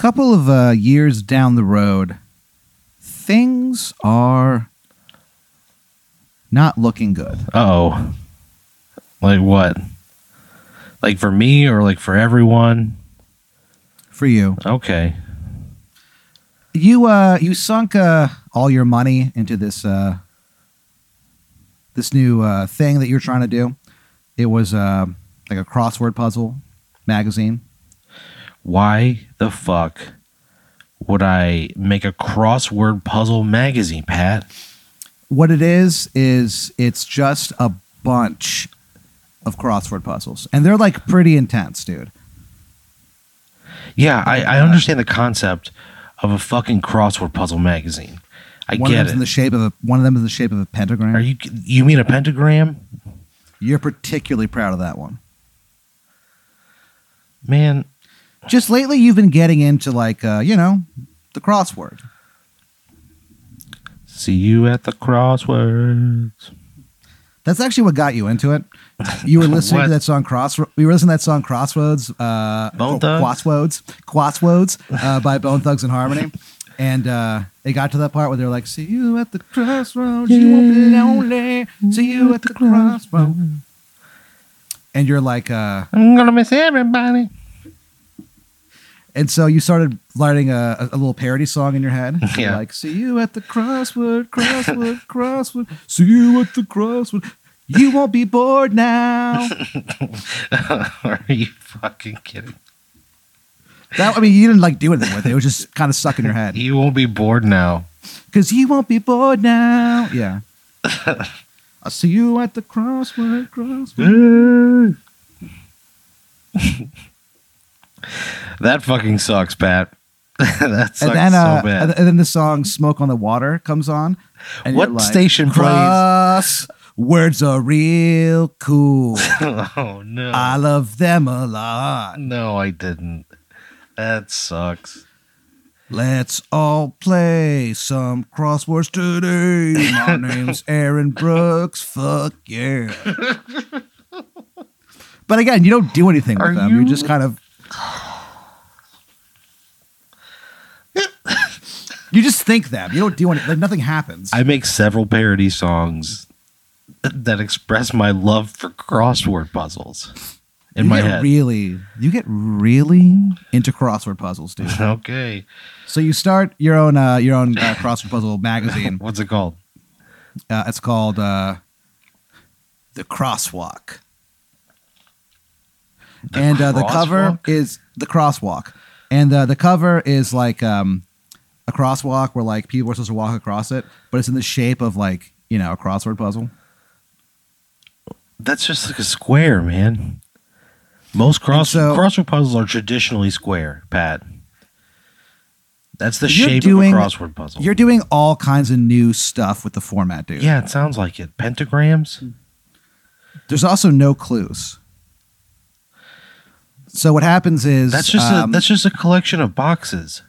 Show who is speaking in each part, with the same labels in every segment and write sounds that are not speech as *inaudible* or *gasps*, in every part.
Speaker 1: couple of uh, years down the road, things are not looking good.
Speaker 2: Oh, like what? Like for me or like for everyone?
Speaker 1: for you.
Speaker 2: Okay.
Speaker 1: You uh you sunk uh all your money into this uh this new uh thing that you're trying to do. It was uh like a crossword puzzle magazine.
Speaker 2: Why the fuck would I make a crossword puzzle magazine, Pat?
Speaker 1: What it is is it's just a bunch of crossword puzzles. And they're like pretty intense, dude.
Speaker 2: Yeah, I, I understand the concept of a fucking crossword puzzle magazine. I
Speaker 1: one of
Speaker 2: get
Speaker 1: them's
Speaker 2: it.
Speaker 1: in the shape of a one of them is in the shape of a pentagram.
Speaker 2: Are you you mean a pentagram?
Speaker 1: You're particularly proud of that one.
Speaker 2: Man,
Speaker 1: Just lately you've been getting into like uh, you know, the crossword.
Speaker 2: see you at the crosswords.
Speaker 1: That's actually what got you into it. You were *laughs* listening to that song Cross. We were listening to that song Crossroads. Uh,
Speaker 2: Bone Thugs?
Speaker 1: Crossroads. Crossroads uh, by Bone Thugs and Harmony. And uh, it got to that part where they're like, "See you at the crossroads. You won't be lonely. See you at the crossroads." And you're like, uh,
Speaker 2: I'm gonna miss everybody.
Speaker 1: And so you started writing a, a, little parody song in your head. *laughs*
Speaker 2: Yeah.
Speaker 1: like, see you at the crossword, crossword, *laughs* crossword. See you at the crossword. You won't be bored now. *laughs*
Speaker 2: Are you fucking kidding?
Speaker 1: That I mean, you didn't like do anything with it. It was just kind of stuck in your head.
Speaker 2: You won't be bored now.
Speaker 1: Because you won't be bored now. Yeah. I'll see you at the crossword, crossword.
Speaker 2: That fucking sucks, Pat. *laughs* that sucks
Speaker 1: And then, uh,
Speaker 2: so bad.
Speaker 1: and, then the song "Smoke on the Water" comes on. And
Speaker 2: What
Speaker 1: like,
Speaker 2: station plays-
Speaker 1: words are real cool. *laughs*
Speaker 2: oh no.
Speaker 1: I love them a lot.
Speaker 2: no, I didn't. That sucks.
Speaker 1: Let's all play some crosswords today. My *laughs* name's Aaron Brooks. Fuck yeah. but again, you don't do anything with
Speaker 2: Are
Speaker 1: them. You
Speaker 2: you-
Speaker 1: just kind of. *sighs* you just think them. You don't do anything. Like nothing happens.
Speaker 2: I make several parody songs that express my love for crossword puzzles in
Speaker 1: you
Speaker 2: my
Speaker 1: get
Speaker 2: head.
Speaker 1: really, you get really into crossword puzzles, dude. *laughs*
Speaker 2: okay.
Speaker 1: So you start your own, uh, your own uh, crossword puzzle *laughs* magazine.
Speaker 2: What's it called?
Speaker 1: Uh, it's called uh, the Crosswalk, and uh, the cover
Speaker 2: Crosswalk?
Speaker 1: is the Crosswalk, and uh, the cover is like um, a crosswalk where like people are supposed to walk across it, but it's in the shape of like you know a crossword puzzle.
Speaker 2: That's just like a square, man. Most cross
Speaker 1: so-
Speaker 2: crossword puzzles are traditionally square, Pat. That's the shape
Speaker 1: doing-
Speaker 2: of a crossword puzzle.
Speaker 1: You're doing all kinds of new stuff with the format, dude.
Speaker 2: yeah, it sounds like it. Pentagrams?
Speaker 1: There's also no clues. So what happens is
Speaker 2: That's just
Speaker 1: um,
Speaker 2: a that's just a collection of boxes.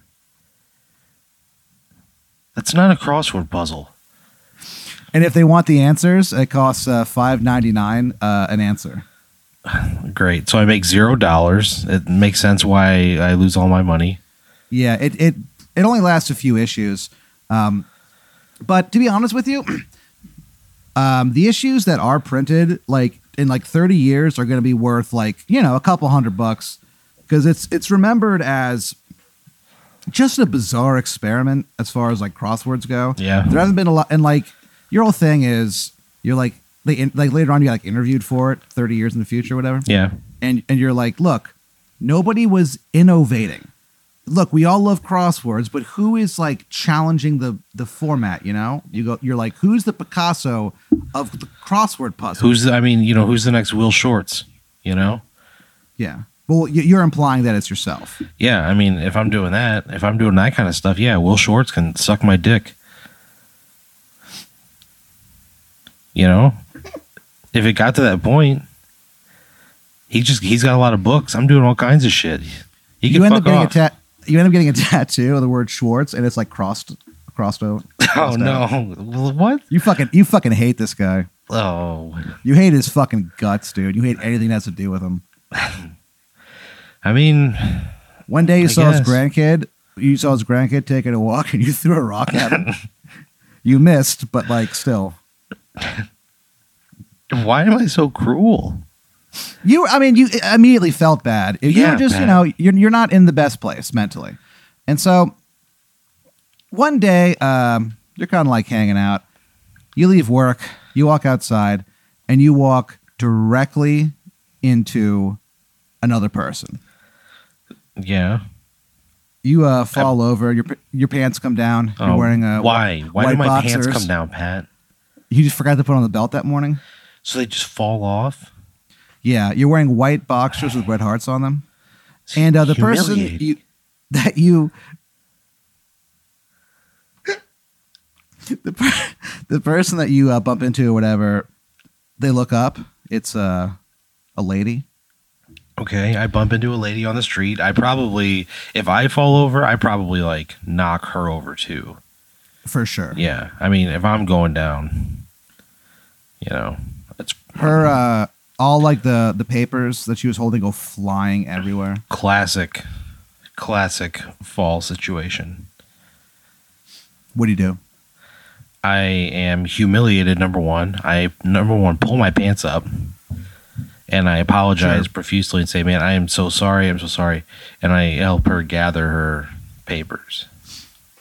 Speaker 2: That's not a crossword puzzle.
Speaker 1: and if they want the answers, it costs uh, five ninety nine uh, an answer. *sighs*
Speaker 2: Great. So I make zero dollars. It makes sense why I lose all my money.
Speaker 1: Yeah, it it it only lasts a few issues, um, but to be honest with you, *clears throat* um, the issues that are printed like in like thirty years are going to be worth like you know a couple hundred bucks because it's it's remembered as just a bizarre experiment as far as like crosswords go.
Speaker 2: Yeah.
Speaker 1: There hasn't been a lot, and like your whole thing is you're like they in, like later on you got like interviewed for it thirty years in the future, whatever
Speaker 2: Yeah.
Speaker 1: and and you're like, look, nobody was innovating. Look, we all love crosswords, but who is like challenging the the format? You know, you go, you're like, who's the Picasso of the crossword puzzle?
Speaker 2: Who's the, I mean, you know, who's the next Will Shortz? You know?
Speaker 1: yeah? Well, you- you're implying that it's yourself.
Speaker 2: Yeah, I mean, if I'm doing that, if I'm doing that kind of stuff, yeah, Will Shortz can suck my dick. You know, if it got to that point, he just he's got a lot of books. I'm doing all kinds of shit. He
Speaker 1: You end up getting
Speaker 2: off.
Speaker 1: You end up getting a *laughs* tattoo of the word Schwartz, and it's like crossed crossed out. *laughs*
Speaker 2: oh
Speaker 1: crossed out.
Speaker 2: no! What?
Speaker 1: You fucking you fucking hate this guy.
Speaker 2: Oh,
Speaker 1: You hate his fucking guts, dude. You hate anything that has to do with him. *laughs*
Speaker 2: I mean,
Speaker 1: One day you
Speaker 2: I
Speaker 1: saw his grandkid. You saw his grandkid taking a walk, and you threw a rock at him. you missed, but like still,
Speaker 2: Why am I so cruel?
Speaker 1: You. I mean, you immediately felt bad. You
Speaker 2: Yeah,
Speaker 1: were just, you know, you're you're not in the best place mentally, and so one day um, you're kind of like hanging out. You leave work, you walk outside, and you walk directly into another person.
Speaker 2: Yeah.
Speaker 1: You uh, fall over. Your your pants come down. You're
Speaker 2: Oh,
Speaker 1: wearing a
Speaker 2: why? Why
Speaker 1: white
Speaker 2: do my pants come down, Pat?
Speaker 1: You just forgot to put on the belt that morning.
Speaker 2: So they just fall off?
Speaker 1: Yeah, you're wearing white boxers with red hearts on them, and uh, the person you that you *laughs* the per- the person that you uh, bump into or whatever, they look up. It's uh, a lady.
Speaker 2: Okay, I bump into a lady on the street. I probably, if I fall over, I probably like knock her over too.
Speaker 1: For sure.
Speaker 2: Yeah, I mean, if I'm going down, you know, it's
Speaker 1: Her uh all like the the papers that she was holding go flying everywhere.
Speaker 2: classic, classic fall situation.
Speaker 1: What do you do?
Speaker 2: I am humiliated. Number one, I number one pull my pants up, and I apologize
Speaker 1: Sure.
Speaker 2: profusely and say, "Man, I am so sorry. I'm so sorry." And I help her gather her papers.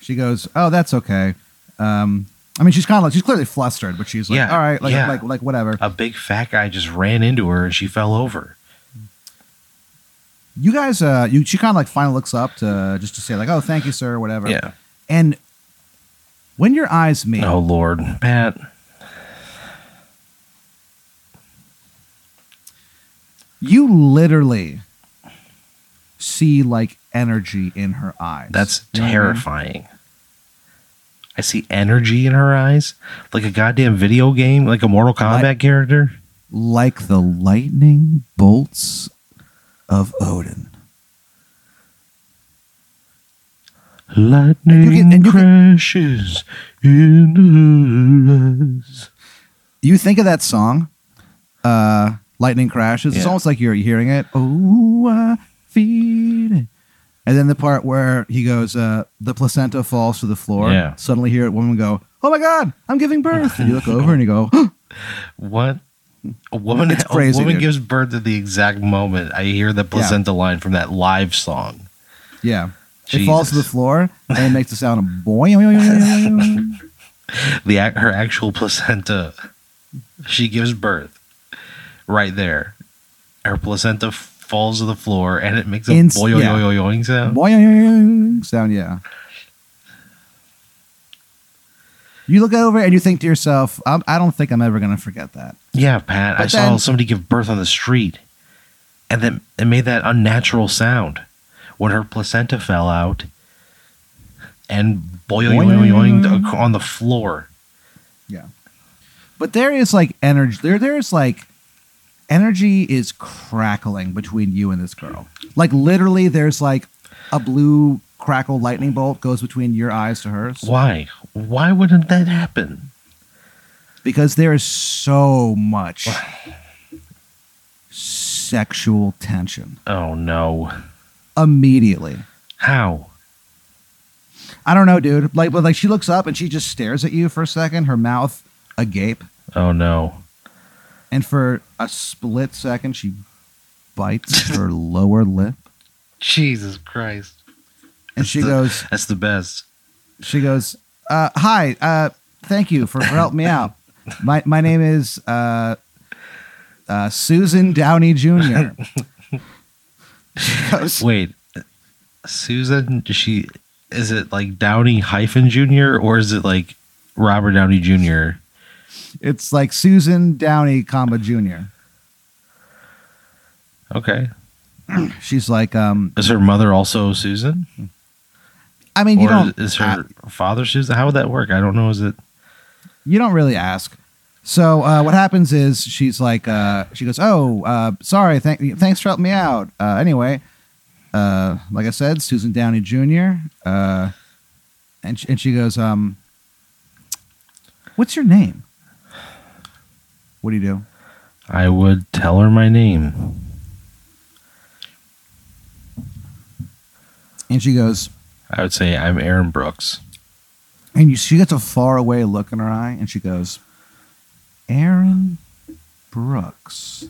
Speaker 1: She goes, "Oh, that's okay." Um, I mean, she's kind of like she's clearly flustered, but she's like,
Speaker 2: Yeah,
Speaker 1: "All right, like
Speaker 2: yeah.
Speaker 1: like like whatever."
Speaker 2: A big fat guy just ran into her and she fell over.
Speaker 1: You guys, uh, you she kind of like finally looks up to just to say like, "Oh, thank you, sir," whatever.
Speaker 2: Yeah.
Speaker 1: And when your eyes meet,
Speaker 2: Oh Lord, Pat.
Speaker 1: you literally see like energy in her eyes.
Speaker 2: That's
Speaker 1: You know what I mean?
Speaker 2: I see energy in her eyes, like a goddamn video game, like a Mortal Kombat
Speaker 1: Like-
Speaker 2: character.
Speaker 1: Like the lightning bolts of Odin.
Speaker 2: Lightning
Speaker 1: And can- and you can-
Speaker 2: crashes in eyes.
Speaker 1: You think of that song, uh, "Lightning Crashes." It's almost like you're hearing it. Oh, I feel it. And then the part where he goes, uh, the placenta falls to the floor.
Speaker 2: Yeah.
Speaker 1: Suddenly, hear a woman go, "Oh my God, I'm giving birth!" And you look over and you go, *gasps*
Speaker 2: What? A woman, *laughs*
Speaker 1: It's
Speaker 2: a woman
Speaker 1: dude.
Speaker 2: gives birth at the exact moment I hear the placenta line from that live song.
Speaker 1: "Yeah." It falls to the floor and it makes the sound of boing. *laughs*
Speaker 2: The her actual placenta, she gives birth right there. Her placenta falls to the floor and it makes a boing
Speaker 1: yeah.
Speaker 2: boing sound.
Speaker 1: boing sound. Yeah. You look over and you think to yourself, I'm, "I don't think I'm ever going to forget that."
Speaker 2: Yeah, Pat. I
Speaker 1: But
Speaker 2: saw somebody give birth on the street, and then it made that unnatural sound when her placenta fell out and boing boing
Speaker 1: Boing.
Speaker 2: boing on the floor. Yeah.
Speaker 1: But there is like energy. There, there's like energy is crackling between you and this girl. Like literally, there's like a blue crackle lightning bolt goes between your eyes to hers
Speaker 2: Why? Why wouldn't that happen?
Speaker 1: because there is so much sexual tension
Speaker 2: Oh no!
Speaker 1: immediately.
Speaker 2: How?
Speaker 1: I don't know, dude. Like, but like she looks up and she just stares at you for a second, her mouth agape,
Speaker 2: Oh no!
Speaker 1: And for a split second she bites *laughs* her lower lip,
Speaker 2: Jesus Christ!
Speaker 1: and she
Speaker 2: the-
Speaker 1: goes.
Speaker 2: That's the best.
Speaker 1: she goes, uh, "Hi, uh, thank you for, for helping me out. My my name is uh, uh, Susan Downey Jr." *laughs* goes,
Speaker 2: Wait, Susan? Does she? Is it like Downey hyphen Junior or is it like Robert Downey Jr.?
Speaker 1: "It's like Susan Downey, comma Jr."
Speaker 2: Okay. *clears throat*
Speaker 1: She's like, um,
Speaker 2: Is her mother also Susan?
Speaker 1: "I mean, you
Speaker 2: or
Speaker 1: don't
Speaker 2: is her father Susan? How would that work? I don't know. Is it?
Speaker 1: you don't really ask." So uh, what happens is she's like, uh, she goes, "Oh, uh, sorry, thank, thanks for helping me out." Uh, anyway, uh, like I said, Susan Downey Jr. Uh, and she, and she goes, um, "What's your name?" What do you do?
Speaker 2: I would tell her my name.
Speaker 1: And she goes,
Speaker 2: I would say I'm Aaron Brooks.
Speaker 1: and you, she gets a far away look in her eye, and she goes, Aaron Brooks.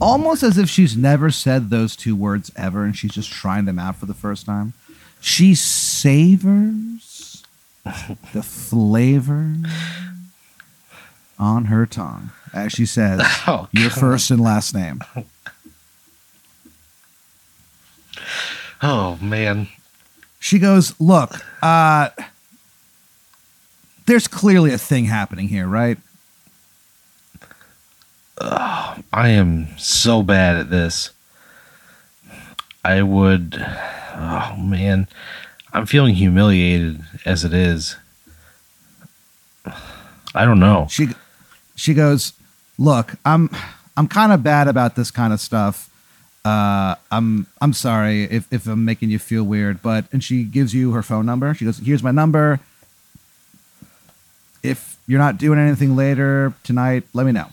Speaker 1: Almost as if she's never said those two words ever, and she's just trying them out for the first time. She savors *laughs* the flavor on her tongue as she says *laughs*
Speaker 2: Oh,
Speaker 1: your first and last name. *laughs*
Speaker 2: Oh man.
Speaker 1: She goes, Look, uh, there's clearly a thing happening here, right?
Speaker 2: I am so bad at this. I would. Oh man, I'm feeling humiliated as it is. I don't know.
Speaker 1: She she goes, "Look, I'm I'm kind of bad about this kind of stuff. Uh, I'm I'm sorry if if I'm making you feel weird, but and she gives you her phone number. She goes, "Here's my number. If you're not doing anything later tonight, let me know."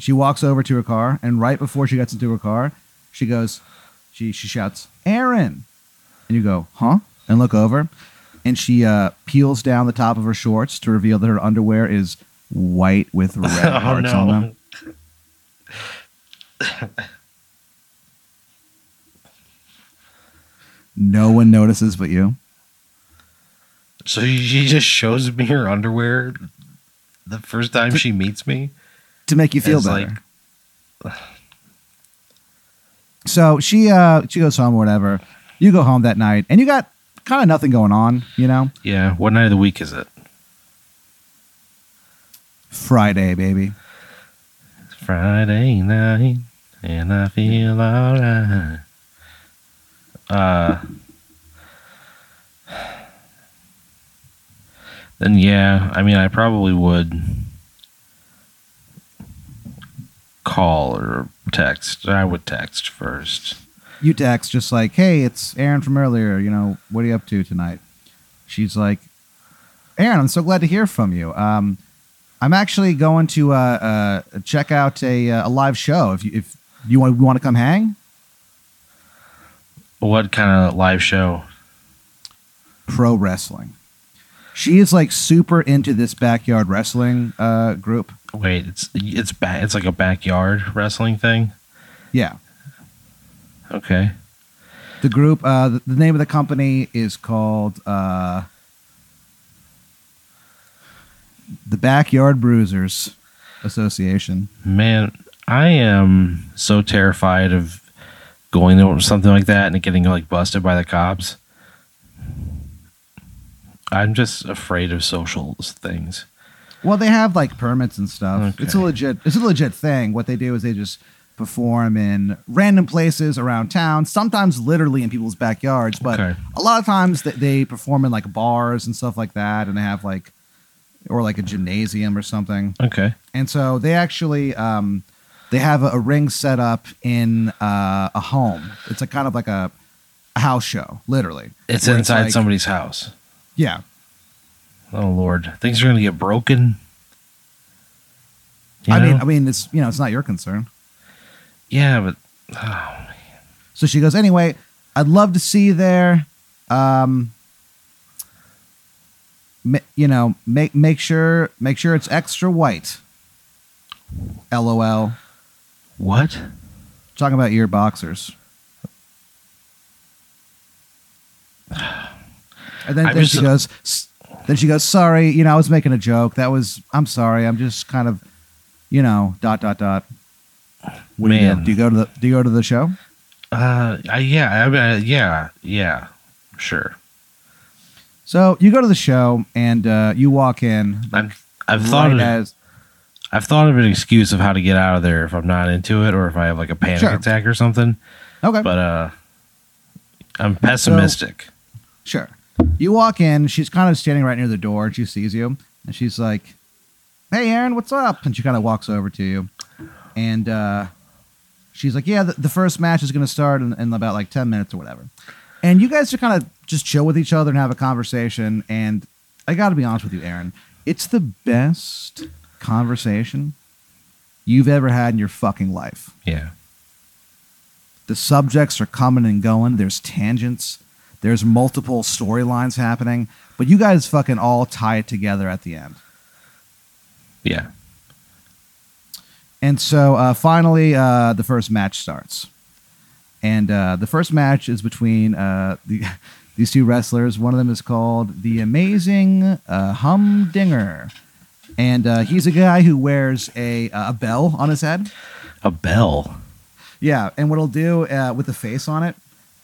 Speaker 1: She walks over to her car, and right before she gets into her car, she goes, she she shouts, "Aaron!" And you go, "Huh?" And look over, and she uh, peels down the top of her shorts to reveal that her underwear is white with *laughs* red
Speaker 2: oh
Speaker 1: hearts on them.
Speaker 2: no.
Speaker 1: One notices but you.
Speaker 2: So she just shows me her underwear the first time she meets me.
Speaker 1: to make you feel better. *sighs* so she uh she goes home or whatever. You go home that night and you got kind of nothing going on, you know?
Speaker 2: Yeah, what night of the week is it?
Speaker 1: Friday, baby.
Speaker 2: It's Friday night, and I feel alright. Uh, then yeah, I mean, I probably would call or text. I would text first.
Speaker 1: You text just like, "Hey, it's Aaron from earlier, you know, what are you up to tonight?" She's like, "Aaron, I'm so glad to hear from you. Um I'm actually going to uh, uh, check out a, uh, a live show. If you, if you want, want to come hang,
Speaker 2: What kind of live show?
Speaker 1: pro wrestling. She is like super into this backyard wrestling uh, group.
Speaker 2: Wait, it's it's ba- It's like a backyard wrestling thing.
Speaker 1: Yeah,
Speaker 2: Okay.
Speaker 1: the group. Uh, the, the name of the company is called uh, the Backyard Bruisers Association.
Speaker 2: Man, I am so terrified of going to something like that and getting like busted by the cops. I'm just afraid of social things.
Speaker 1: Well, they have like permits and stuff.
Speaker 2: Okay.
Speaker 1: It's a legit. It's a legit thing. What they do is they just perform in random places around town. Sometimes literally in people's backyards, but
Speaker 2: Okay.
Speaker 1: a lot of times they, they perform in like bars and stuff like that, and they have like or like a gymnasium or something.
Speaker 2: Okay.
Speaker 1: And so they actually um, they have a, a ring set up in uh, a home. It's a kind of like a, a house show, literally.
Speaker 2: It's inside
Speaker 1: like-
Speaker 2: somebody's house.
Speaker 1: Yeah,
Speaker 2: Oh lord, things are gonna get broken. You
Speaker 1: I mean. I mean, it's you know, it's not your concern.
Speaker 2: yeah, but oh,
Speaker 1: So she goes, anyway, I'd love to see you there. Um, you know, make make sure make sure it's extra white. LOL.
Speaker 2: what?
Speaker 1: Talking about your boxers. And then, then she goes. Then she goes, "Sorry, you know, I was making a joke. That was. I'm sorry. I'm just kind of, you know, dot dot dot." What do you do?
Speaker 2: Man.
Speaker 1: do you go to the Do you go to the show?
Speaker 2: Uh, I, yeah, I uh, yeah, yeah, sure.
Speaker 1: So you go to the show and uh, you walk in.
Speaker 2: I'm, I've thought of,
Speaker 1: as
Speaker 2: I've thought of an excuse of how to get out of there if I'm not into it or if I have like a panic
Speaker 1: Sure.
Speaker 2: attack or something.
Speaker 1: okay,
Speaker 2: But uh, I'm pessimistic.
Speaker 1: sure. You walk in. She's kind of standing right near the door, and she sees you, and she's like, "Hey, Aaron, what's up?" And she kind of walks over to you, and uh, she's like, "Yeah, the, the first match is going to start in, in about like ten minutes or whatever." And you guys are kind of just chill with each other and have a conversation. And I got to be honest with you, Aaron, it's the best conversation you've ever had in your fucking life.
Speaker 2: yeah.
Speaker 1: The subjects are coming and going. There's tangents. There's multiple storylines happening, but you guys fucking all tie it together at the end.
Speaker 2: Yeah.
Speaker 1: And so uh, finally, uh, the first match starts. And uh, the first match is between uh, the, these two wrestlers. One of them is called the Amazing uh, Humdinger. And uh, he's a guy who wears a, a bell on his head.
Speaker 2: A bell.
Speaker 1: Yeah. And what he'll do uh, with the face on it,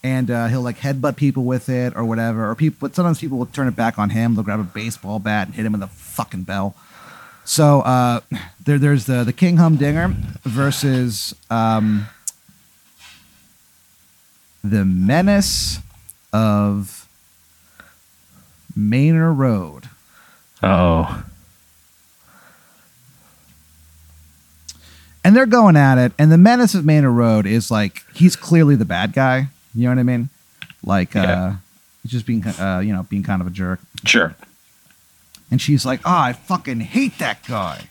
Speaker 1: and uh, he'll like headbutt people with it or whatever. Or people, but sometimes people will turn it back on him. They'll grab a baseball bat and hit him with a fucking bell. So uh, there, there's the the King Humdinger versus um, the Menace of Manor Road.
Speaker 2: Uh-oh.
Speaker 1: And they're going at it, and the Menace of Manor Road is like he's clearly the bad guy. You know what I mean? Like uh, he's just being uh, you know being kind of a jerk.
Speaker 2: Sure.
Speaker 1: And she's like, "Oh, I fucking hate that guy."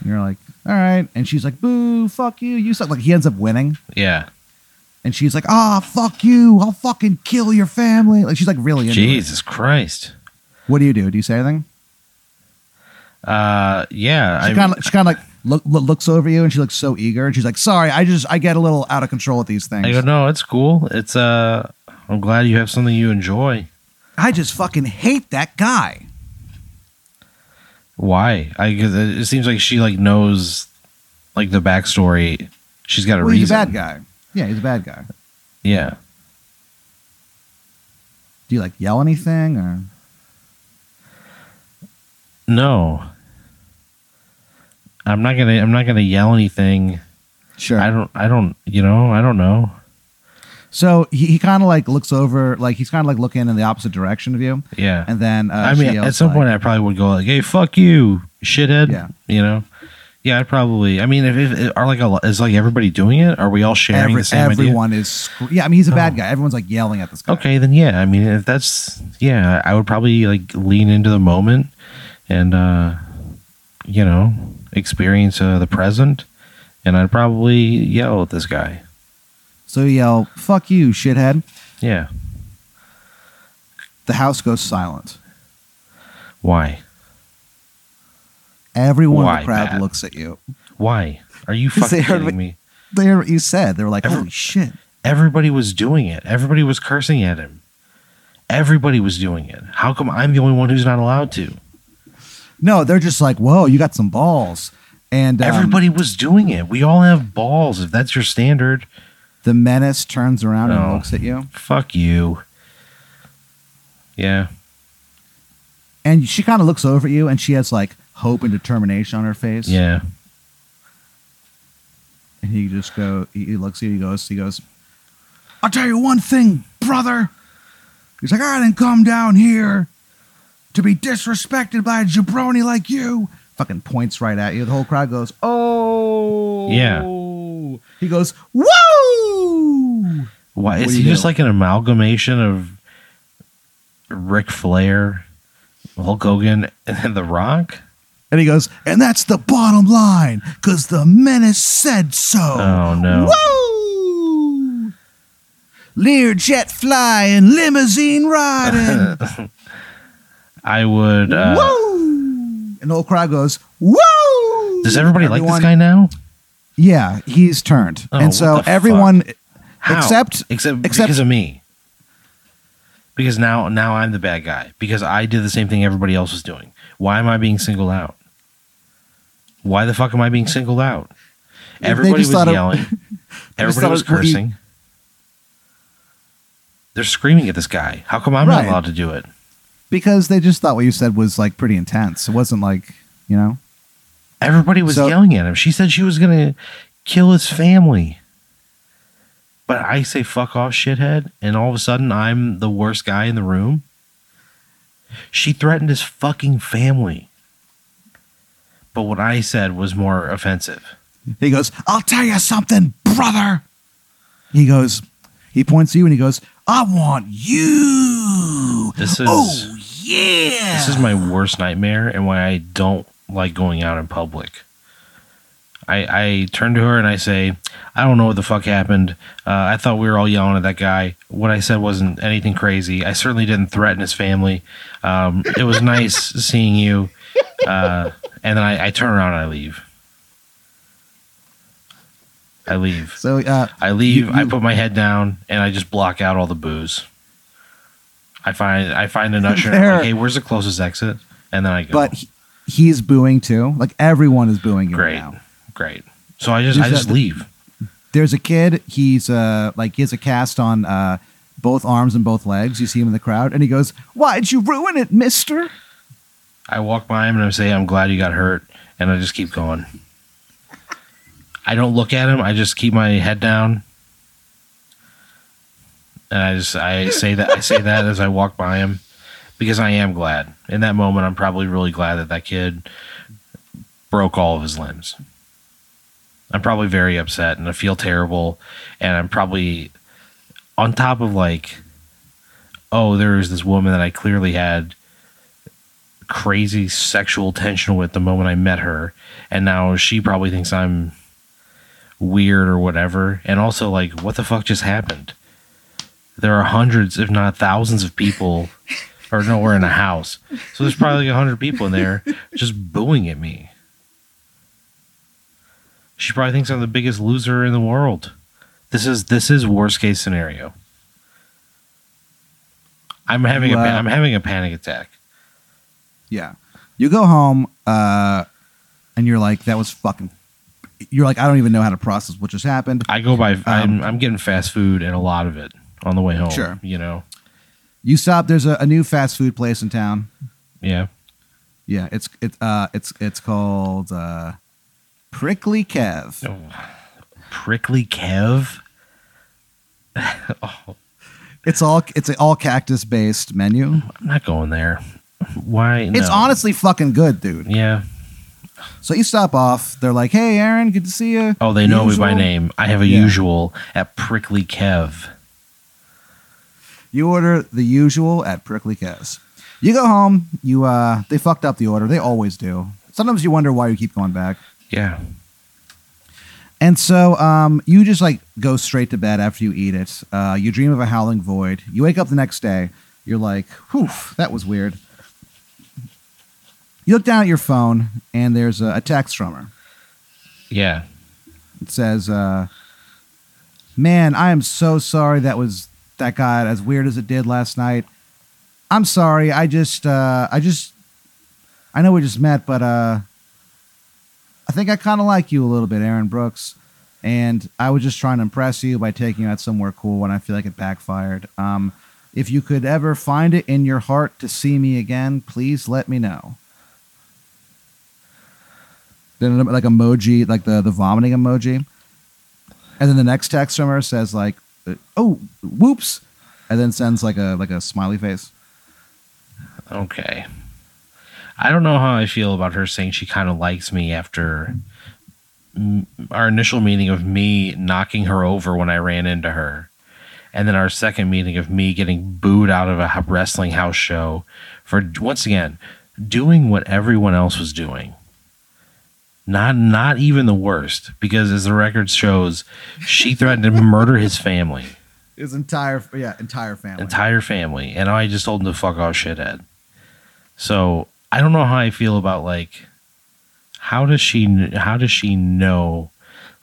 Speaker 1: And you're like, "All right," and she's like, "Boo, fuck you, you suck." Like he ends up winning.
Speaker 2: Yeah.
Speaker 1: And she's like, "Ah, fuck you! I'll fucking kill your family!" Like she's like really into it.
Speaker 2: Jesus Christ.
Speaker 1: What do you do? Do you say anything?
Speaker 2: Uh yeah.
Speaker 1: She kind of she kind of like look, look, looks over you, and she looks so eager, and she's like, "Sorry, I just I get a little out of control with these things.
Speaker 2: I go, no, it's cool. It's uh I'm glad you have something you enjoy.
Speaker 1: I just fucking hate that guy."
Speaker 2: Why? I it it seems like she like knows like the backstory. She's got a
Speaker 1: Well, he's
Speaker 2: reason.
Speaker 1: a bad guy. Yeah, he's a bad guy.
Speaker 2: Yeah.
Speaker 1: Do you like yell anything or?
Speaker 2: No. I'm not gonna I'm not gonna yell anything.
Speaker 1: Sure.
Speaker 2: I don't I don't you know, I don't know.
Speaker 1: So he, he kind of like looks over, like he's kind of like looking in the opposite direction of you,
Speaker 2: Yeah.
Speaker 1: and then uh,
Speaker 2: I mean at some
Speaker 1: like-
Speaker 2: point I probably would go like, Hey, fuck you, shithead.
Speaker 1: Yeah.
Speaker 2: You know? Yeah, I'd probably I mean if, if are like a is like everybody doing it? Are we all sharing
Speaker 1: every,
Speaker 2: the same idea?
Speaker 1: everyone is, yeah. I mean, he's a bad
Speaker 2: Oh.
Speaker 1: guy. Everyone's like yelling at this guy.
Speaker 2: Okay, then yeah. I mean, if that's yeah, I would probably like lean into the moment and uh you know experience uh, the present, and I'd probably yell at this guy.
Speaker 1: So you yell, "Fuck you, shithead!"
Speaker 2: Yeah,
Speaker 1: The house goes silent.
Speaker 2: why?
Speaker 1: Everyone in the crowd
Speaker 2: Pat?
Speaker 1: looks at you.
Speaker 2: Why are you *laughs* fucking kidding
Speaker 1: what-
Speaker 2: me?
Speaker 1: They heard what you said. They were like,
Speaker 2: Every-
Speaker 1: "Holy shit!"
Speaker 2: Everybody was doing it. Everybody was cursing at him. Everybody was doing it. How come I'm the only one who's not allowed to?
Speaker 1: No, they're just like, "Whoa, you got some balls!" And um,
Speaker 2: Everybody was doing it. We all have balls. If that's your standard,
Speaker 1: the menace turns around and looks at you,
Speaker 2: fuck you. Yeah.
Speaker 1: and she kind of looks over at you, and she has like hope and determination on her face.
Speaker 2: Yeah.
Speaker 1: And he just go. He, looks at you. He goes. He goes. I'll tell you one thing, brother. He's like, I didn't come down here to be disrespected by a jabroni like you. Fucking points right at you. The whole crowd goes, Oh.
Speaker 2: Yeah.
Speaker 1: He goes, Woo!
Speaker 2: Why is he just
Speaker 1: do?
Speaker 2: like an amalgamation of Ric Flair, Hulk Hogan, and then The Rock?
Speaker 1: And he goes, And that's the bottom line, because the menace said so.
Speaker 2: Oh no!
Speaker 1: Woo! Learjet flying, limousine riding. *laughs*
Speaker 2: I would. Uh,
Speaker 1: Woo! And the whole crowd goes, Woo!
Speaker 2: does everybody like this guy now?
Speaker 1: Yeah, he's turned.
Speaker 2: Oh,
Speaker 1: and so everyone? Except-
Speaker 2: except
Speaker 1: except-
Speaker 2: because of me. Because now now I'm the bad guy because I did the same thing everybody else was doing. Why am I being singled out? Why the fuck am I being singled out? Everybody was
Speaker 1: it-
Speaker 2: yelling. *laughs* Everybody was
Speaker 1: it- well, you-
Speaker 2: cursing. They're screaming at this guy. How come I'm
Speaker 1: Right.
Speaker 2: not allowed to do it?
Speaker 1: because they just thought what you said was like pretty intense. It wasn't like, you know.
Speaker 2: Everybody was
Speaker 1: So-
Speaker 2: yelling at him. She said she was going to kill his family. But I say, fuck off, shithead. And all of a sudden, I'm the worst guy in the room. She threatened his fucking family. But what I said was more offensive.
Speaker 1: He goes, I'll tell you something, brother. He goes, he points to you and he goes, I want you.
Speaker 2: This is
Speaker 1: oh, yeah.
Speaker 2: this is my worst nightmare and why I don't like going out in public. I, I turn to her and I say, I don't know what the fuck happened. Uh, I thought we were all yelling at that guy. What I said wasn't anything crazy. I certainly didn't threaten his family. Um, it was *laughs* nice seeing you. Uh, and then I, I turn around and I leave. I leave.
Speaker 1: So uh,
Speaker 2: I leave.
Speaker 1: You-
Speaker 2: I put my head down and I just block out all the booze. I find I find an usher. and I'm like, hey, where's the closest exit? And then I go.
Speaker 1: but he, he's booing too. Like everyone is booing you
Speaker 2: great,
Speaker 1: now.
Speaker 2: great. So I just I just
Speaker 1: that-
Speaker 2: leave.
Speaker 1: There's a kid. He's uh like he has a cast on uh both arms and both legs. You see him in the crowd, and he goes, "Why'd you ruin it, Mister?"
Speaker 2: I walk by him and I say, I'm glad you got hurt, and I just keep going. I don't look at him. I just keep my head down, and I just I say that I say that as I walk by him because I am glad. In that moment, I'm probably really glad that that kid broke all of his limbs. I'm probably very upset and I feel terrible, and I'm probably on top of like, oh, there is this woman that I clearly had crazy sexual tension with the moment I met her, and now she probably thinks I'm weird or whatever. And also, like, what the fuck just happened? There are hundreds, if not thousands, of people, or no, we're in a house, so there's probably like a hundred people in there just booing at me. She probably thinks I'm the biggest loser in the world. This is this is worst case scenario. I'm having a
Speaker 1: uh,
Speaker 2: pa- I'm having a panic attack.
Speaker 1: Yeah. You go home, uh, and you're like, "That was fucking." You're like, "I don't even know how to process what just happened."
Speaker 2: I go by. I'm
Speaker 1: Um,
Speaker 2: I'm getting fast food and a lot of it on the way home.
Speaker 1: Sure.
Speaker 2: You know.
Speaker 1: You stop. There's a, a new fast food place in town.
Speaker 2: Yeah.
Speaker 1: Yeah, it's it's uh it's it's called uh, Prickly Kev.
Speaker 2: Prickly Kev. *laughs* oh,
Speaker 1: It's all it's an all cactus based menu.
Speaker 2: I'm not going there. Why?
Speaker 1: It's honestly fucking good, dude.
Speaker 2: Yeah.
Speaker 1: So you stop off. They're like, "Hey, Aaron, good to see you."
Speaker 2: Oh, they know me by name. I have a
Speaker 1: Yeah.
Speaker 2: usual at Prickly Kev.
Speaker 1: You order the usual at Prickly Kev's. You go home. You uh, they fucked up the order. They always do. Sometimes you wonder why you keep going back.
Speaker 2: Yeah.
Speaker 1: And so um, you just like go straight to bed after you eat it. Uh, you dream of a howling void. You wake up the next day. You're like, whew, that was weird. You look down at your phone and there's a, a text from her.
Speaker 2: Yeah.
Speaker 1: It says, uh, "Man, I am so sorry that was that got as weird as it did last night. I'm sorry. I just, uh, I just, I know we just met, but uh, I think I kind of like you a little bit, Aaron Brooks, and I was just trying to impress you by taking you out somewhere cool when I feel like it backfired. Um, if you could ever find it in your heart to see me again, please let me know." Then like emoji, like the the vomiting emoji. And then the next text from her says like, uh, "Oh, whoops," and then sends like a like a smiley face.
Speaker 2: Okay. I don't know how I feel about her saying she kind of likes me after our initial meeting of me knocking her over when I ran into her. And then our second meeting of me getting booed out of a wrestling house show for once again doing what everyone else was doing. Not not even the worst because as the record shows, she threatened to murder his family
Speaker 1: His entire yeah entire family.
Speaker 2: entire family, and I just told him to fuck off, shithead. So I don't know how I feel about like how does she how does she know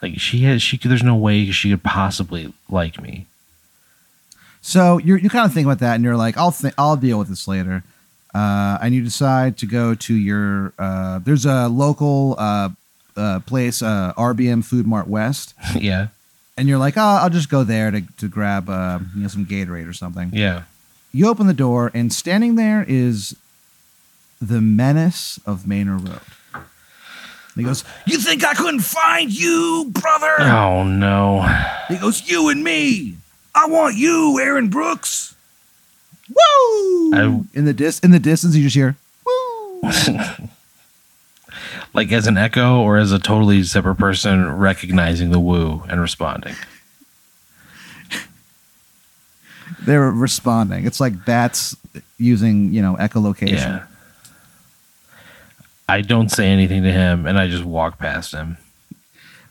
Speaker 2: like she has she there's no way she could possibly like me.
Speaker 1: so you're you kind of think about that, and you're like, "I'll think I'll deal with this later." Uh, and you decide to go to your uh, there's a local uh, uh, place, uh, RBM Food Mart West, *laughs*
Speaker 2: yeah,
Speaker 1: and you're like, "Oh, I'll just go there to to grab uh, you know some Gatorade or something."
Speaker 2: yeah.
Speaker 1: You open the door, and standing there is the menace of Manor Road. And he goes, "You think I couldn't find you, brother?"
Speaker 2: Oh no.
Speaker 1: He goes, "You and me. I want you, Aaron Brooks." Woo!
Speaker 2: I-
Speaker 1: in the dis in the distance, you just hear, *laughs* "Woo!"
Speaker 2: like as an echo or as a totally separate person recognizing the woo and responding.
Speaker 1: They're responding. It's like bats using you know echolocation.
Speaker 2: Yeah. I don't say anything to him and I just walk past him.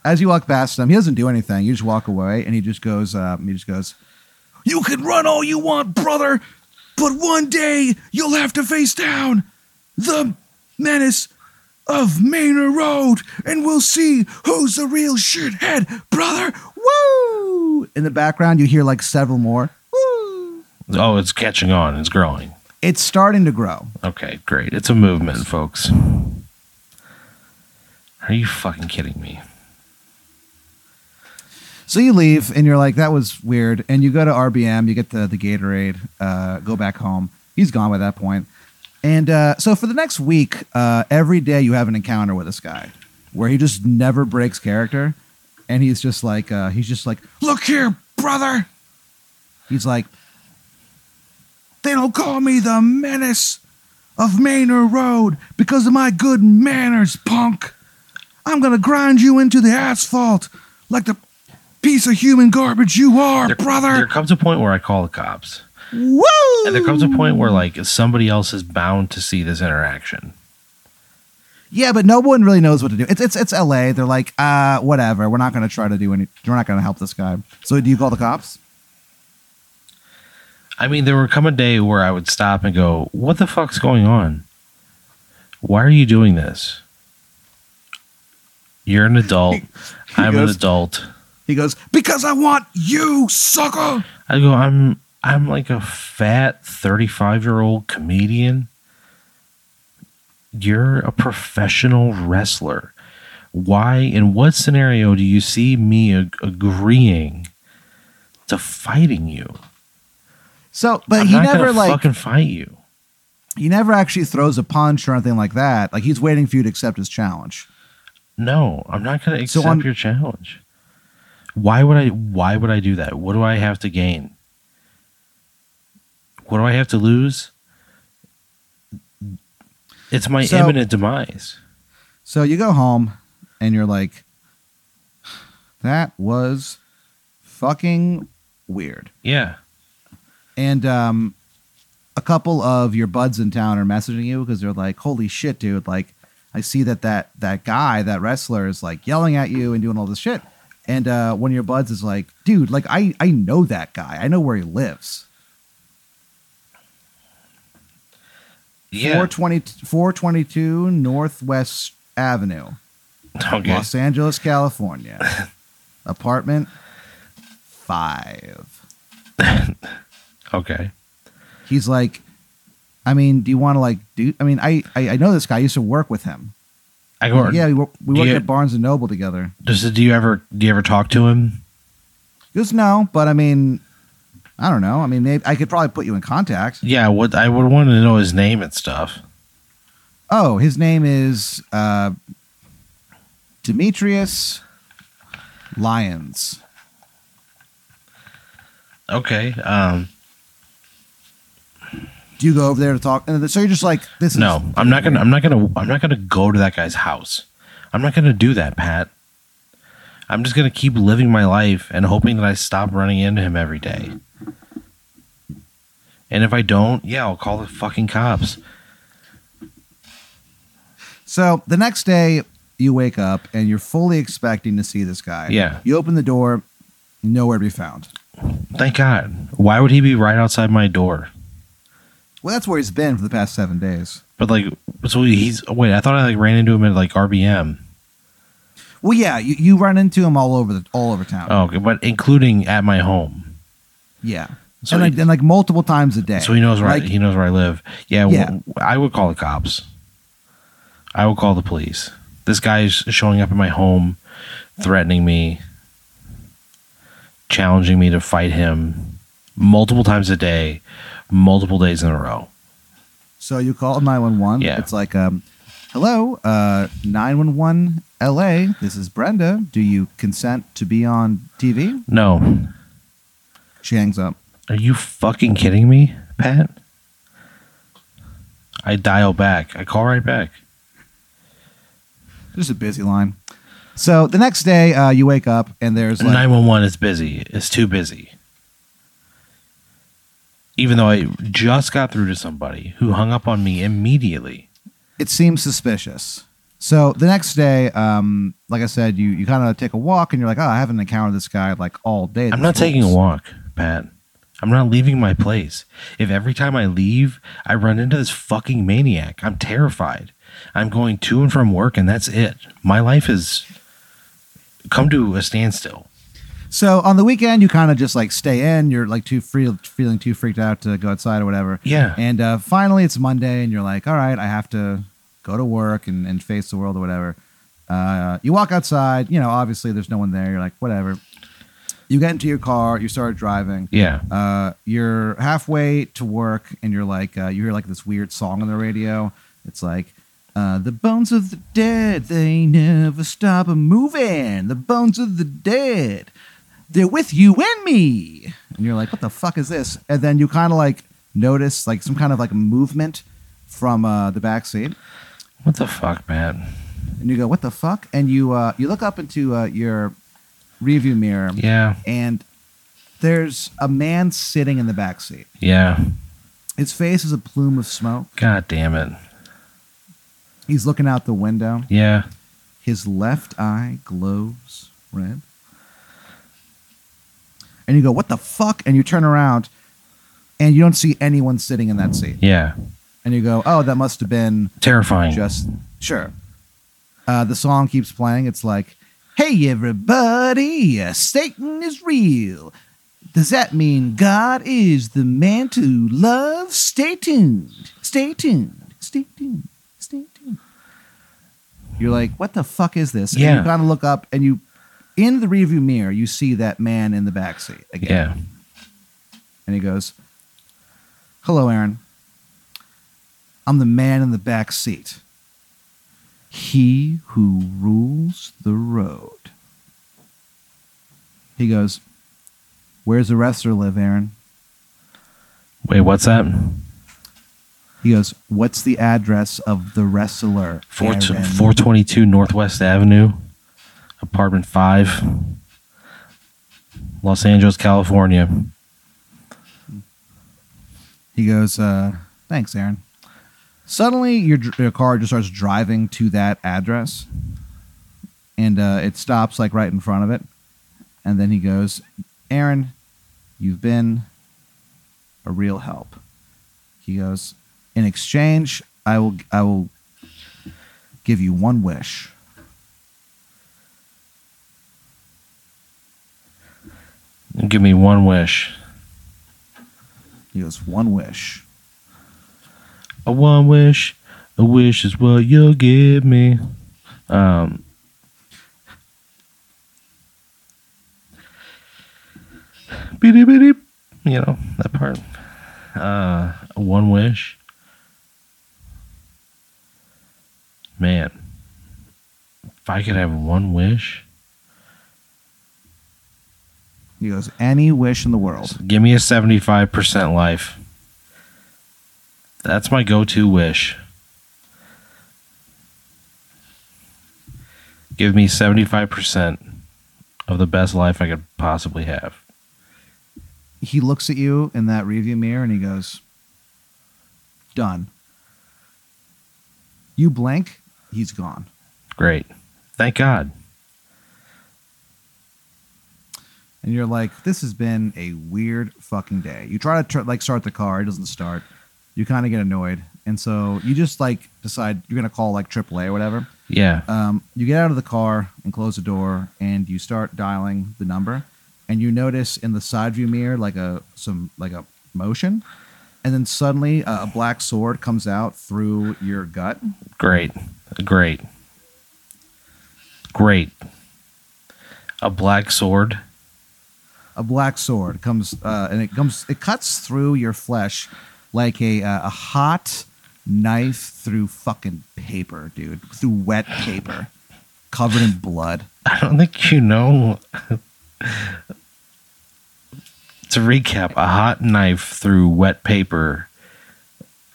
Speaker 1: as you walk past him, he doesn't do anything. You just walk away, and he just goes. Um, he just goes. You can run all you want, brother, but one day you'll have to face down the menace of Manor Road, and we'll see who's the real shithead, brother. Woo! In the background, you hear like several more. Woo!
Speaker 2: Oh, it's catching on. It's growing.
Speaker 1: It's starting to grow.
Speaker 2: Okay, great. It's a movement, folks. Are you fucking kidding me?
Speaker 1: So you leave, and you're like, "That was weird." And you go to RBM, you get the the Gatorade, uh, go back home. He's gone by that point. And uh, so for the next week, uh, every day you have an encounter with this guy, where he just never breaks character, and he's just like, uh, he's just like, "Look here, brother." He's like, "They don't call me the menace of Manor Road because of my good manners, punk. I'm gonna grind you into the asphalt like the piece of human garbage you are,
Speaker 2: There,
Speaker 1: brother."
Speaker 2: there comes a point where I call the cops.
Speaker 1: Woo!
Speaker 2: And there comes a point where like somebody else is bound to see this interaction.
Speaker 1: Yeah, but no one really knows what to do. It's it's it's L.A. They're like, uh, whatever. We're not going to try to do any. We're not going to help this guy. So do you call the cops?
Speaker 2: I mean, there would come a day where I would stop and go, "What the fuck's going on? Why are you doing this? You're an adult. *laughs* I'm
Speaker 1: goes-
Speaker 2: an adult."
Speaker 1: He goes, because I want you, sucker.
Speaker 2: I go, "I'm I'm like a fat 35-year-old comedian. You're a professional wrestler. Why in what scenario do you see me ag- agreeing to fighting you?
Speaker 1: So, but
Speaker 2: I'm
Speaker 1: he never like
Speaker 2: fucking fight you."
Speaker 1: he never actually throws a punch or anything like that. Like he's waiting for you to accept his challenge.
Speaker 2: No, I'm not going to
Speaker 1: So
Speaker 2: accept
Speaker 1: on-
Speaker 2: your challenge. Why would I why would I do that? What do I have to gain? What do I have to lose? It's my
Speaker 1: So-
Speaker 2: imminent demise.
Speaker 1: So you go home, and you're like, that was fucking weird.
Speaker 2: Yeah.
Speaker 1: And um, a couple of your buds in town are messaging you because they're like, "Holy shit, dude! Like, I see that that that guy, that wrestler, is like yelling at you and doing all this shit." And uh, one of your buds is like, "Dude, like I I know that guy. I know where he lives.
Speaker 2: Yeah.
Speaker 1: 420, 422 Northwest Avenue,
Speaker 2: Okay.
Speaker 1: Los Angeles, California, *laughs* apartment five.
Speaker 2: Okay.
Speaker 1: he's like, I mean, do you want to like do? I mean, I, I I know this guy. I used to work with him.
Speaker 2: I go
Speaker 1: yeah, we, we worked
Speaker 2: you-
Speaker 1: at Barnes and Noble together.
Speaker 2: does do you ever do you ever talk to him?
Speaker 1: Goes, no, but I mean, I don't know. I mean, maybe I could probably put you in contact.
Speaker 2: Yeah, what I would want to know his name and stuff.
Speaker 1: Oh, his name is uh, Demetrius Lyons.
Speaker 2: Okay. Um
Speaker 1: Do you go over there to talk? And so you're just like, this is
Speaker 2: no, I'm not gonna. I'm not gonna. I'm not gonna go to that guy's house. I'm not gonna do that, Pat. I'm just gonna keep living my life and hoping that I stop running into him every day. And if I don't, yeah, I'll call the fucking cops.
Speaker 1: So the next day, you wake up and you're fully expecting to see this guy.
Speaker 2: Yeah.
Speaker 1: You open the door, nowhere to be found.
Speaker 2: Thank God. Why would he be right outside my door?
Speaker 1: Well, that's where he's been for the past seven days.
Speaker 2: But like, so he's wait. I thought I like ran into him at like RBM.
Speaker 1: Well, yeah, you, you run into him all over the all over town.
Speaker 2: Oh, okay, but including at my home.
Speaker 1: Yeah,
Speaker 2: So
Speaker 1: and, like,
Speaker 2: he-
Speaker 1: and like multiple times a day.
Speaker 2: So he knows where I, he knows where I live. Yeah,
Speaker 1: Yeah.
Speaker 2: w- I would call the cops. I would call the police. This guy's showing up at my home, threatening me, challenging me to fight him multiple times a day, multiple days in a row.
Speaker 1: So you call nine one one.
Speaker 2: Yeah.
Speaker 1: it's like, um, hello, uh, nine one one L.A. This is Brenda. Do you consent to be on TV?
Speaker 2: No,
Speaker 1: She hangs up.
Speaker 2: are you fucking kidding me, Pat? I dial back. I call right back.
Speaker 1: Just a busy line. So the next day, uh, you wake up and there's like,
Speaker 2: Nine one one is busy. It's too busy. Even though I just got through to somebody who hung up on me immediately.
Speaker 1: it seems suspicious. So the next day, um, like I said, you you kind of take a walk and you're like, oh, I haven't encountered this guy like all day.
Speaker 2: I'm not taking a walk, Pat. I'm not leaving my place. If every time I leave, I run into this fucking maniac, I'm terrified. I'm going to and from work, and that's it. My life has come to a standstill.
Speaker 1: So on the weekend, you kind of just like stay in. You're like too free, feeling too freaked out to go outside or whatever.
Speaker 2: Yeah.
Speaker 1: And uh, finally, it's Monday, and you're like, all right, I have to go to work and, and face the world or whatever. Uh, you walk outside. You know, obviously, there's no one there. You're like, whatever. You get into your car. You start driving.
Speaker 2: Yeah.
Speaker 1: Uh, you're halfway to work, and you're like, uh, you hear like this weird song on the radio. It's like, uh, the bones of the dead, they never stop a moving. The bones of the dead, they're with you and me. And you're like, what the fuck is this? And then you kind of like notice like some kind of like movement from uh, the back seat,
Speaker 2: What the fuck, man?
Speaker 1: and you go, what the fuck? And you uh, you look up into uh, your rearview mirror,
Speaker 2: Yeah.
Speaker 1: and there's a man sitting in the back seat.
Speaker 2: Yeah.
Speaker 1: His face is a plume of smoke.
Speaker 2: God damn it.
Speaker 1: He's looking out the window.
Speaker 2: Yeah.
Speaker 1: His left eye glows red. And you go, What the fuck? And you turn around and you don't see anyone sitting in that seat.
Speaker 2: Yeah.
Speaker 1: And you go, Oh, that must have been
Speaker 2: Terrifying.
Speaker 1: just sure. Uh, the song keeps playing. It's like, Hey, everybody, uh, Satan is real. Does that mean God is the man to love? Stay tuned. Stay tuned. Stay tuned. Stay tuned. You're like, what the fuck is this? And
Speaker 2: Yeah.
Speaker 1: you kind of look up and you, in the rearview mirror, you see that man in the back seat again.
Speaker 2: yeah.
Speaker 1: And he goes, Hello, Aaron. I'm the man in the back seat. He who rules the road. He goes, Where's the wrestler live, Aaron?
Speaker 2: Wait, what's that?
Speaker 1: He goes, What's the address of the wrestler?
Speaker 2: Four
Speaker 1: Aaron?"
Speaker 2: 422 Northwest Avenue, apartment 5, Los Angeles, California.
Speaker 1: He goes, uh, Thanks, Aaron. Suddenly, your, your car just starts driving to that address, and uh, it stops like right in front of it. And then he goes, Aaron, you've been a real help. He goes, In exchange, I will, I will give you one wish.
Speaker 2: Give me one wish.
Speaker 1: He goes, One wish.
Speaker 2: A one wish. A wish is what you'll give me. Um, beep, beep. You know, that part. Uh, a one wish. Man, if I could have one wish,
Speaker 1: He goes, Any wish in the world.
Speaker 2: give me a 75% life. That's my go to wish. Give me 75% of the best life I could possibly have.
Speaker 1: He looks at you in that review mirror and he goes, Done. You blank, he's gone.
Speaker 2: Great. Thank God.
Speaker 1: And you're like, "This has been a weird fucking day." You try to tr- like start the car, it doesn't start. You kind of get annoyed, and so you just like decide you're gonna call like AAA or whatever.
Speaker 2: Yeah.
Speaker 1: Um, you get out of the car and close the door, and you start dialing the number, and you notice in the side view mirror like a some like a motion, and then suddenly a, a black sword comes out through your gut.
Speaker 2: Great. Great. Great. A black sword.
Speaker 1: A black sword comes uh, and it comes it cuts through your flesh like a uh, a hot knife through fucking paper, dude, through wet paper, covered in blood. *laughs*
Speaker 2: I don't think you know. *laughs* to recap, a hot knife through wet paper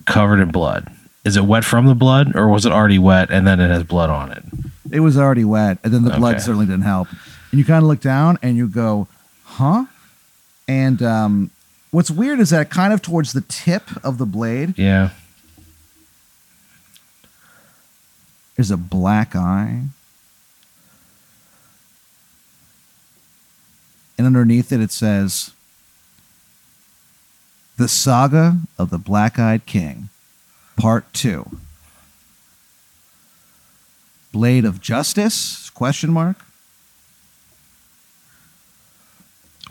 Speaker 2: covered in blood. Is it wet from the blood or was it already wet and then it has blood on it?
Speaker 1: It was already wet, and then the blood
Speaker 2: Okay.
Speaker 1: certainly didn't help. And you kind of look down and you go, "Huh?" And um, what's weird is that kind of towards the tip of the blade
Speaker 2: Yeah.
Speaker 1: There's a black eye. And underneath it, it says, The Saga of the Black Eyed King, Part 2. Blade of Justice? Question mark.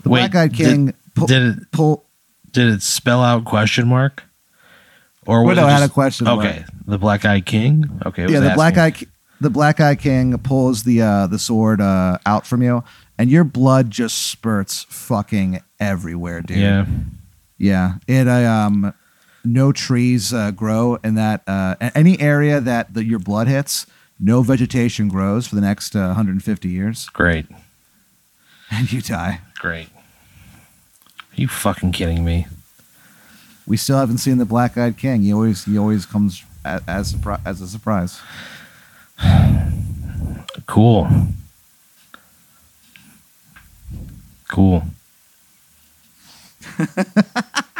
Speaker 1: The
Speaker 2: Wait,
Speaker 1: Black Eyed
Speaker 2: did-
Speaker 1: King
Speaker 2: Did it
Speaker 1: pull.
Speaker 2: did it spell out question mark? Or was
Speaker 1: no,
Speaker 2: it
Speaker 1: it had a
Speaker 2: just-
Speaker 1: question mark.
Speaker 2: Okay, the black eyed king. Okay,
Speaker 1: yeah, the black
Speaker 2: asking.
Speaker 1: eye, the black eye king pulls the uh, the sword uh, out from you, and your blood just spurts fucking everywhere, dude.
Speaker 2: Yeah,
Speaker 1: yeah. It uh, um, no trees uh, grow in that uh, any area that the, your blood hits. No vegetation grows for the next uh, 150 years,
Speaker 2: great, *laughs*
Speaker 1: and you die.
Speaker 2: great. Are you fucking kidding me?
Speaker 1: We still haven't seen the black eyed king. He always he always comes as as, surpri- as a surprise. *sighs*
Speaker 2: Cool. Cool. *laughs*